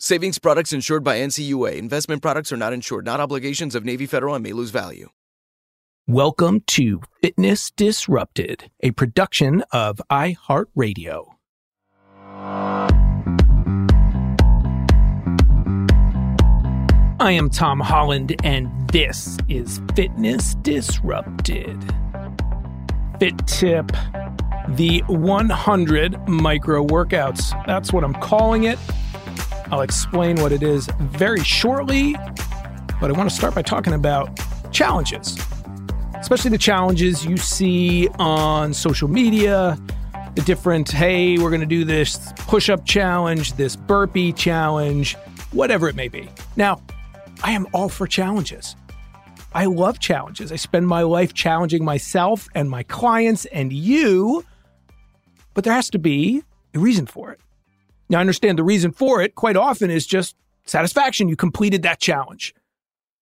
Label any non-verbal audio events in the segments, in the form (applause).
Savings products insured by NCUA. Investment products are not insured, not obligations of Navy Federal and may lose value. Welcome to Fitness Disrupted, a production of iHeartRadio. I am Tom Holland, and this is Fitness Disrupted. Fit tip the 100 micro workouts. That's what I'm calling it. I'll explain what it is very shortly, but I want to start by talking about challenges, especially the challenges you see on social media. The different, hey, we're going to do this push up challenge, this burpee challenge, whatever it may be. Now, I am all for challenges. I love challenges. I spend my life challenging myself and my clients and you, but there has to be a reason for it. Now, I understand the reason for it quite often is just satisfaction. You completed that challenge.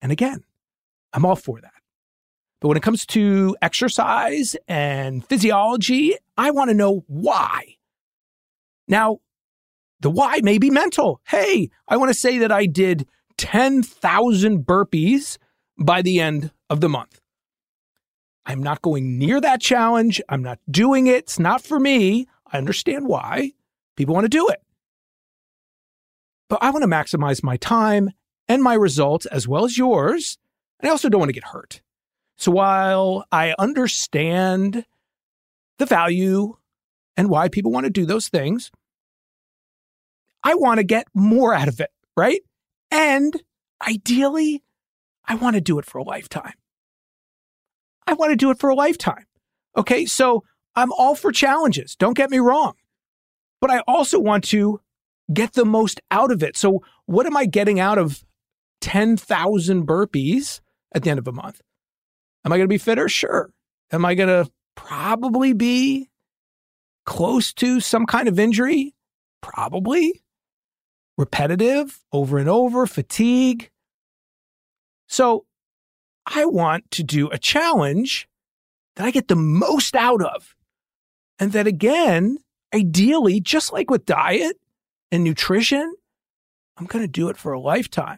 And again, I'm all for that. But when it comes to exercise and physiology, I want to know why. Now, the why may be mental. Hey, I want to say that I did 10,000 burpees by the end of the month. I'm not going near that challenge. I'm not doing it. It's not for me. I understand why people want to do it. But I want to maximize my time and my results as well as yours. And I also don't want to get hurt. So while I understand the value and why people want to do those things, I want to get more out of it, right? And ideally, I want to do it for a lifetime. I want to do it for a lifetime. Okay. So I'm all for challenges. Don't get me wrong. But I also want to get the most out of it. So, what am I getting out of 10,000 burpees at the end of a month? Am I going to be fitter? Sure. Am I going to probably be close to some kind of injury? Probably. Repetitive, over and over, fatigue. So, I want to do a challenge that I get the most out of. And that again, ideally, just like with diet, and nutrition, I'm going to do it for a lifetime.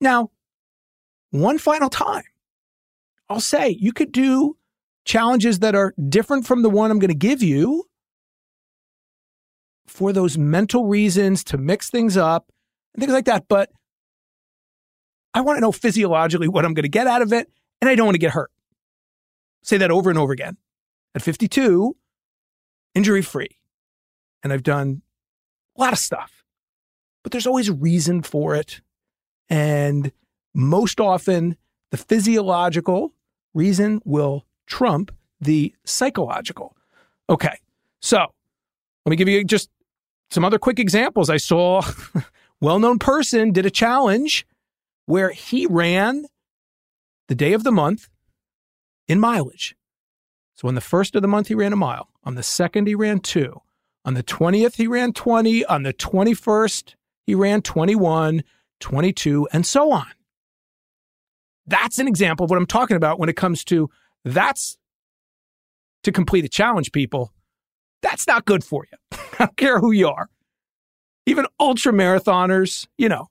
Now, one final time, I'll say you could do challenges that are different from the one I'm going to give you for those mental reasons to mix things up and things like that. But I want to know physiologically what I'm going to get out of it, and I don't want to get hurt. Say that over and over again. At 52, injury free. And I've done a lot of stuff, but there's always a reason for it. And most often, the physiological reason will trump the psychological. Okay, so let me give you just some other quick examples. I saw (laughs) well known person did a challenge where he ran the day of the month in mileage. So on the first of the month, he ran a mile. On the second, he ran two. On the 20th, he ran 20. On the 21st, he ran 21, 22, and so on. That's an example of what I'm talking about when it comes to that's to complete a challenge, people. That's not good for you. (laughs) I don't care who you are. Even ultra marathoners, you know,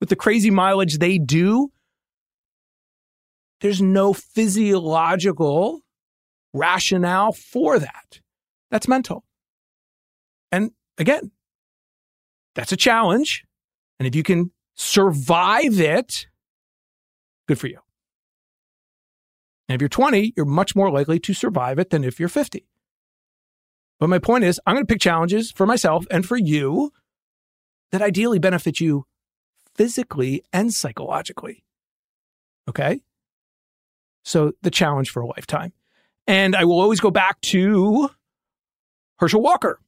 with the crazy mileage they do, there's no physiological rationale for that. That's mental. And again, that's a challenge. And if you can survive it, good for you. And if you're 20, you're much more likely to survive it than if you're 50. But my point is, I'm going to pick challenges for myself and for you that ideally benefit you physically and psychologically. Okay? So the challenge for a lifetime. And I will always go back to Herschel Walker.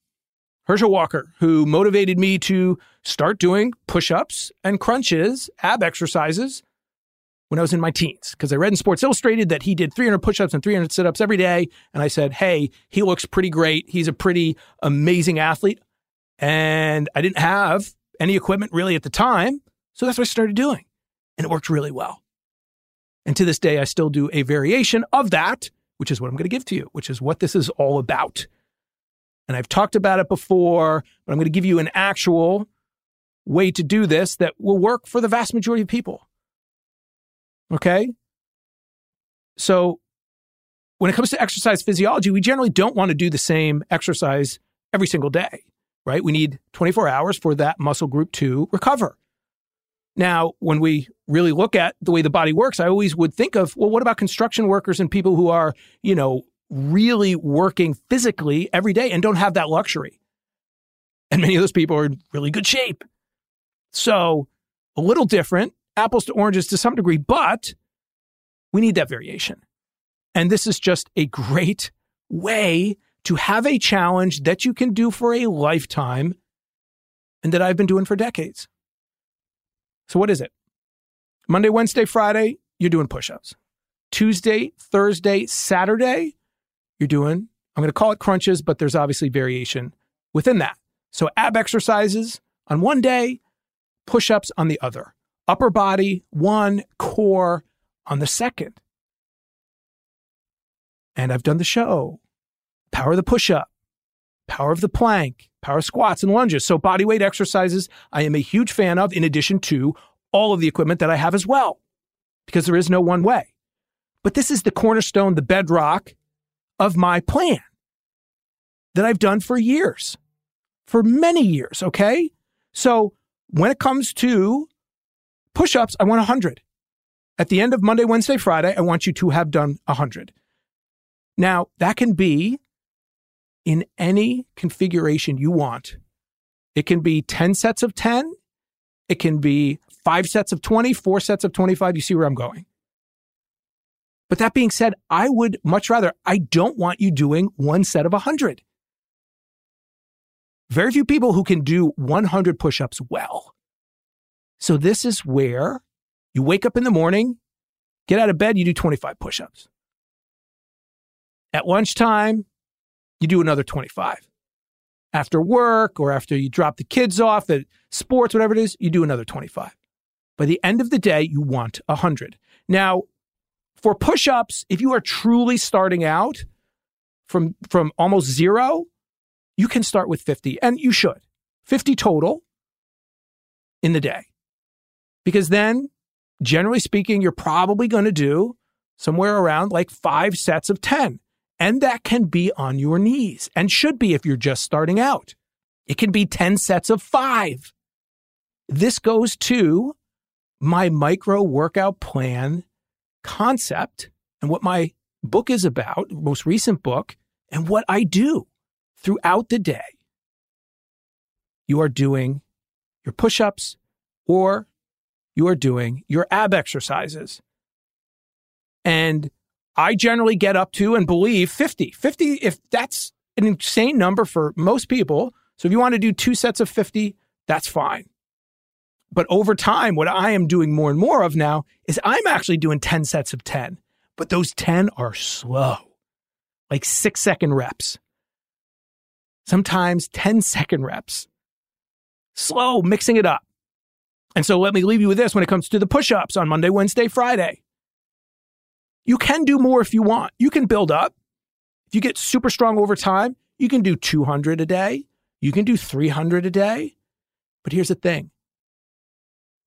Herschel Walker, who motivated me to start doing push ups and crunches, ab exercises when I was in my teens. Because I read in Sports Illustrated that he did 300 push ups and 300 sit ups every day. And I said, hey, he looks pretty great. He's a pretty amazing athlete. And I didn't have any equipment really at the time. So that's what I started doing. And it worked really well. And to this day, I still do a variation of that, which is what I'm going to give to you, which is what this is all about. And I've talked about it before, but I'm going to give you an actual way to do this that will work for the vast majority of people. Okay? So, when it comes to exercise physiology, we generally don't want to do the same exercise every single day, right? We need 24 hours for that muscle group to recover. Now, when we really look at the way the body works, I always would think of, well, what about construction workers and people who are, you know, really working physically every day and don't have that luxury? And many of those people are in really good shape. So, a little different, apples to oranges to some degree, but we need that variation. And this is just a great way to have a challenge that you can do for a lifetime and that I've been doing for decades. So, what is it? Monday, Wednesday, Friday, you're doing push ups. Tuesday, Thursday, Saturday, you're doing, I'm going to call it crunches, but there's obviously variation within that. So, ab exercises on one day, push ups on the other, upper body, one, core on the second. And I've done the show power of the push up, power of the plank, power squats and lunges. So, body weight exercises, I am a huge fan of, in addition to all of the equipment that I have as well, because there is no one way. But this is the cornerstone, the bedrock of my plan that I've done for years, for many years. Okay. So, when it comes to push ups, I want 100. At the end of Monday, Wednesday, Friday, I want you to have done 100. Now, that can be in any configuration you want. It can be 10 sets of 10. It can be five sets of 20, four sets of 25. You see where I'm going. But that being said, I would much rather, I don't want you doing one set of 100. Very few people who can do 100 push ups well. So this is where you wake up in the morning, get out of bed, you do 25 push ups. At lunchtime, you do another 25. After work or after you drop the kids off at sports, whatever it is, you do another 25. By the end of the day, you want 100. Now, for push ups, if you are truly starting out from, from almost zero, you can start with 50, and you should. 50 total in the day. Because then, generally speaking, you're probably going to do somewhere around like five sets of 10. And that can be on your knees and should be if you're just starting out. It can be 10 sets of five. This goes to my micro workout plan concept and what my book is about, most recent book, and what I do throughout the day. You are doing your push ups or you are doing your ab exercises. And I generally get up to and believe 50. 50, if that's an insane number for most people. So if you want to do two sets of 50, that's fine. But over time, what I am doing more and more of now is I'm actually doing 10 sets of 10, but those 10 are slow, like six second reps. Sometimes 10 second reps. Slow, mixing it up. And so let me leave you with this when it comes to the push ups on Monday, Wednesday, Friday. You can do more if you want. You can build up. If you get super strong over time, you can do 200 a day. You can do 300 a day. But here's the thing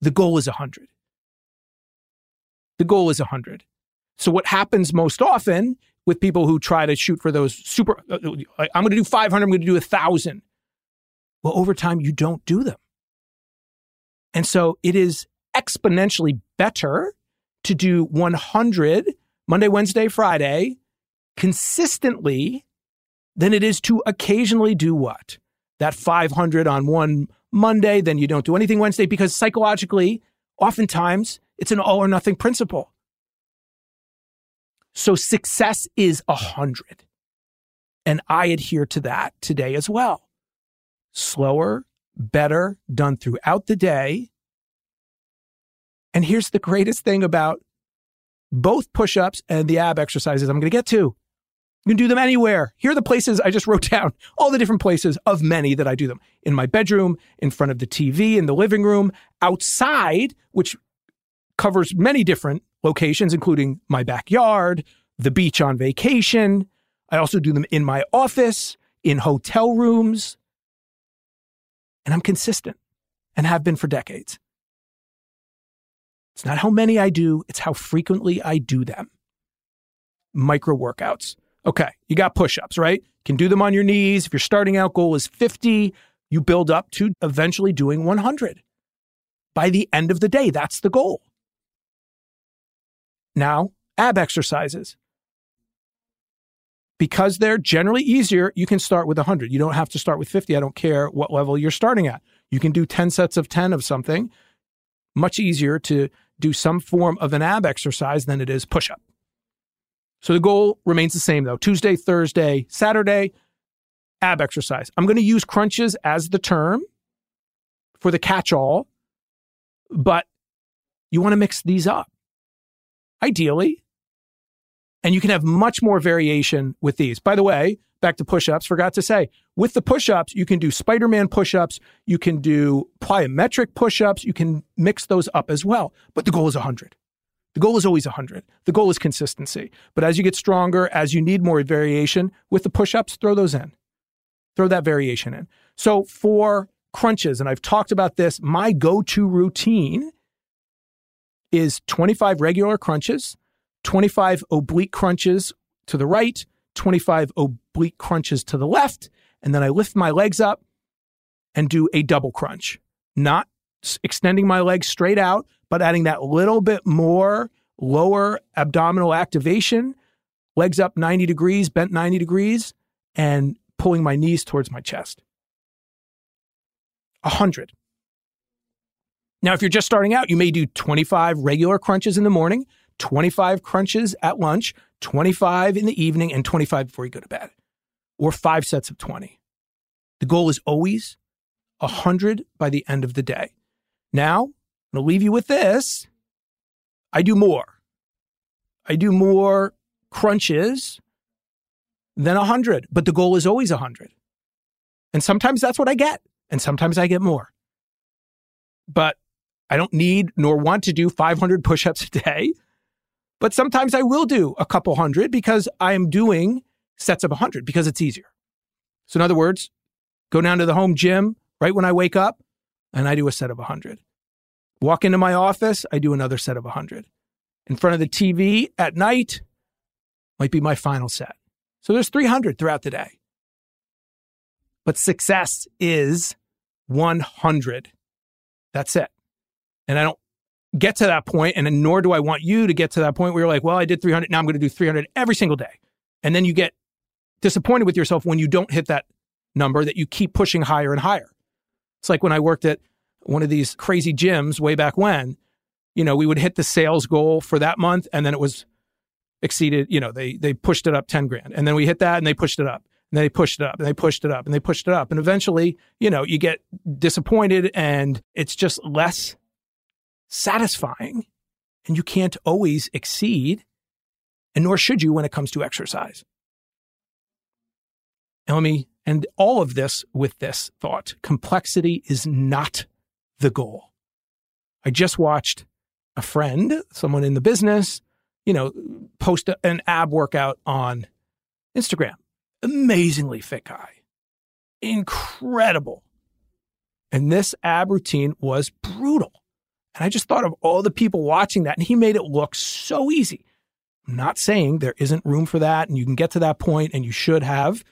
the goal is 100. The goal is 100. So, what happens most often with people who try to shoot for those super, uh, uh, I'm going to do 500, I'm going to do 1,000. Well, over time, you don't do them. And so it is exponentially better to do 100 Monday, Wednesday, Friday consistently than it is to occasionally do what? That 500 on one Monday, then you don't do anything Wednesday because psychologically, oftentimes it's an all or nothing principle. So success is a hundred. And I adhere to that today as well. Slower, better, done throughout the day. And here's the greatest thing about both push ups and the ab exercises I'm going to get to. You can do them anywhere. Here are the places I just wrote (laughs) down, all the different places of many that I do them in my bedroom, in front of the TV, in the living room, outside, which covers many different locations, including my backyard, the beach on vacation. I also do them in my office, in hotel rooms. And I'm consistent and have been for decades. It's not how many I do, it's how frequently I do them. Micro workouts. Okay, you got push ups, right? You Can do them on your knees. If your starting out goal is 50, you build up to eventually doing 100. By the end of the day, that's the goal. Now, ab exercises. Because they're generally easier, you can start with 100. You don't have to start with 50. I don't care what level you're starting at. You can do 10 sets of 10 of something. Much easier to do some form of an ab exercise than it is push up. So the goal remains the same though. Tuesday, Thursday, Saturday, ab exercise. I'm going to use crunches as the term for the catch all, but you want to mix these up. Ideally, and you can have much more variation with these. By the way, back to push ups, forgot to say, with the push ups, you can do Spider Man push ups, you can do plyometric push ups, you can mix those up as well. But the goal is 100. The goal is always 100. The goal is consistency. But as you get stronger, as you need more variation with the push ups, throw those in. Throw that variation in. So for crunches, and I've talked about this, my go to routine is 25 regular crunches, 25 oblique crunches to the right, 25 oblique crunches to the left. And then I lift my legs up and do a double crunch, not extending my legs straight out, but adding that little bit more lower abdominal activation, legs up 90 degrees, bent 90 degrees, and pulling my knees towards my chest. 100. Now, if you're just starting out, you may do 25 regular crunches in the morning, 25 crunches at lunch, 25 in the evening, and 25 before you go to bed, or five sets of 20. The goal is always 100 by the end of the day. Now, I'm going to leave you with this. I do more. I do more crunches than 100, but the goal is always 100. And sometimes that's what I get, and sometimes I get more. But I don't need nor want to do 500 push ups a day. But sometimes I will do a couple hundred because I am doing sets of 100 because it's easier. So, in other words, go down to the home gym right when I wake up and I do a set of 100. Walk into my office, I do another set of 100. In front of the TV at night might be my final set. So there's 300 throughout the day. But success is 100. That's it. And I don't get to that point, and nor do I want you to get to that point where you're like, well, I did 300, now I'm going to do 300 every single day. And then you get disappointed with yourself when you don't hit that number that you keep pushing higher and higher. It's like when I worked at one of these crazy gyms way back when, you know, we would hit the sales goal for that month and then it was exceeded, you know, they they pushed it up 10 grand. And then we hit that and they pushed it up. And they pushed it up and they pushed it up and they pushed it up. And eventually, you know, you get disappointed and it's just less satisfying. And you can't always exceed, and nor should you when it comes to exercise. And let me end all of this with this thought complexity is not the goal. I just watched a friend, someone in the business, you know, post an ab workout on Instagram. Amazingly fit guy. Incredible. And this ab routine was brutal. And I just thought of all the people watching that, and he made it look so easy. I'm not saying there isn't room for that, and you can get to that point, and you should have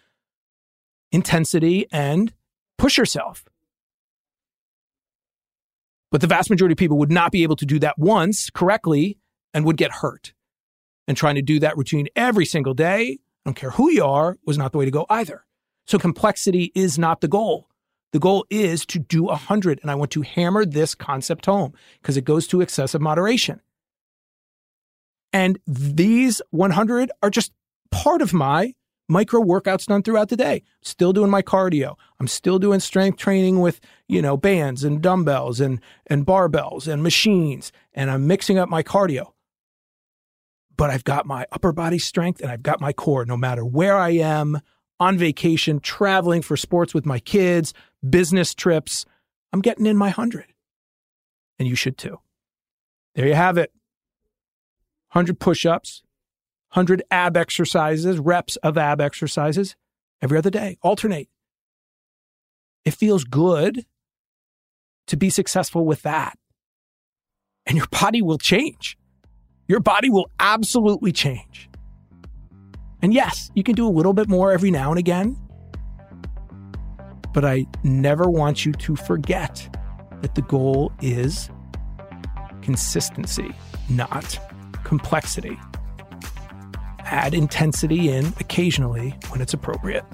intensity and push yourself. But the vast majority of people would not be able to do that once correctly and would get hurt. And trying to do that routine every single day, I don't care who you are, was not the way to go either. So complexity is not the goal. The goal is to do 100. And I want to hammer this concept home because it goes to excessive moderation. And these 100 are just part of my micro workouts done throughout the day. Still doing my cardio. I'm still doing strength training with, you know, bands and dumbbells and, and barbells and machines. And I'm mixing up my cardio. But I've got my upper body strength and I've got my core no matter where I am on vacation, traveling for sports with my kids, business trips. I'm getting in my hundred. And you should too. There you have it. 100 push ups, 100 ab exercises, reps of ab exercises every other day. Alternate. It feels good to be successful with that. And your body will change. Your body will absolutely change. And yes, you can do a little bit more every now and again. But I never want you to forget that the goal is consistency, not complexity add intensity in occasionally when it's appropriate.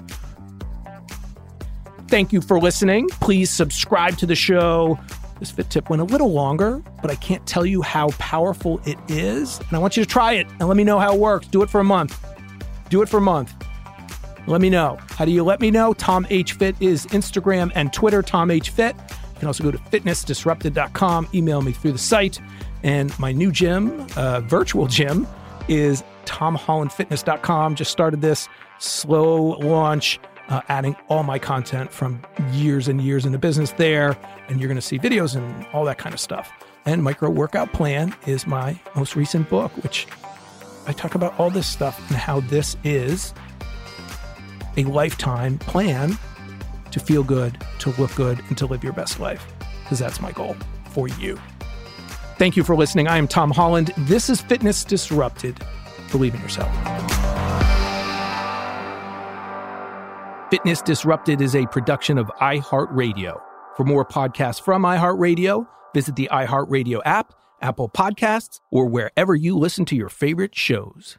Thank you for listening. Please subscribe to the show. This fit tip went a little longer, but I can't tell you how powerful it is. And I want you to try it and let me know how it works. Do it for a month. Do it for a month. Let me know. How do you let me know? Tom H. Fit is Instagram and Twitter, Tom H. Fit. You can also go to fitnessdisrupted.com, email me through the site. And my new gym, uh, virtual gym, is tomhollandfitness.com. Just started this slow launch, uh, adding all my content from years and years in the business there. And you're going to see videos and all that kind of stuff. And Micro Workout Plan is my most recent book, which I talk about all this stuff and how this is a lifetime plan to feel good, to look good, and to live your best life. Because that's my goal for you. Thank you for listening. I am Tom Holland. This is Fitness Disrupted. Believe in yourself. Fitness Disrupted is a production of iHeartRadio. For more podcasts from iHeartRadio, visit the iHeartRadio app, Apple Podcasts, or wherever you listen to your favorite shows.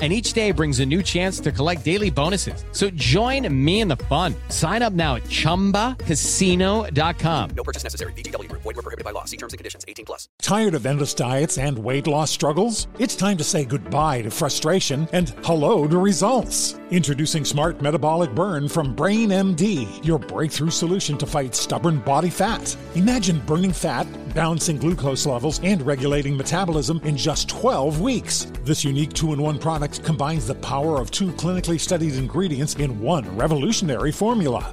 and each day brings a new chance to collect daily bonuses. So join me in the fun. Sign up now at ChumbaCasino.com. No purchase necessary. VGW. Void were prohibited by law. See terms and conditions. 18 plus. Tired of endless diets and weight loss struggles? It's time to say goodbye to frustration and hello to results. Introducing Smart Metabolic Burn from Brain MD, your breakthrough solution to fight stubborn body fat. Imagine burning fat, balancing glucose levels, and regulating metabolism in just 12 weeks. This unique two-in-one product combines the power of two clinically studied ingredients in one revolutionary formula.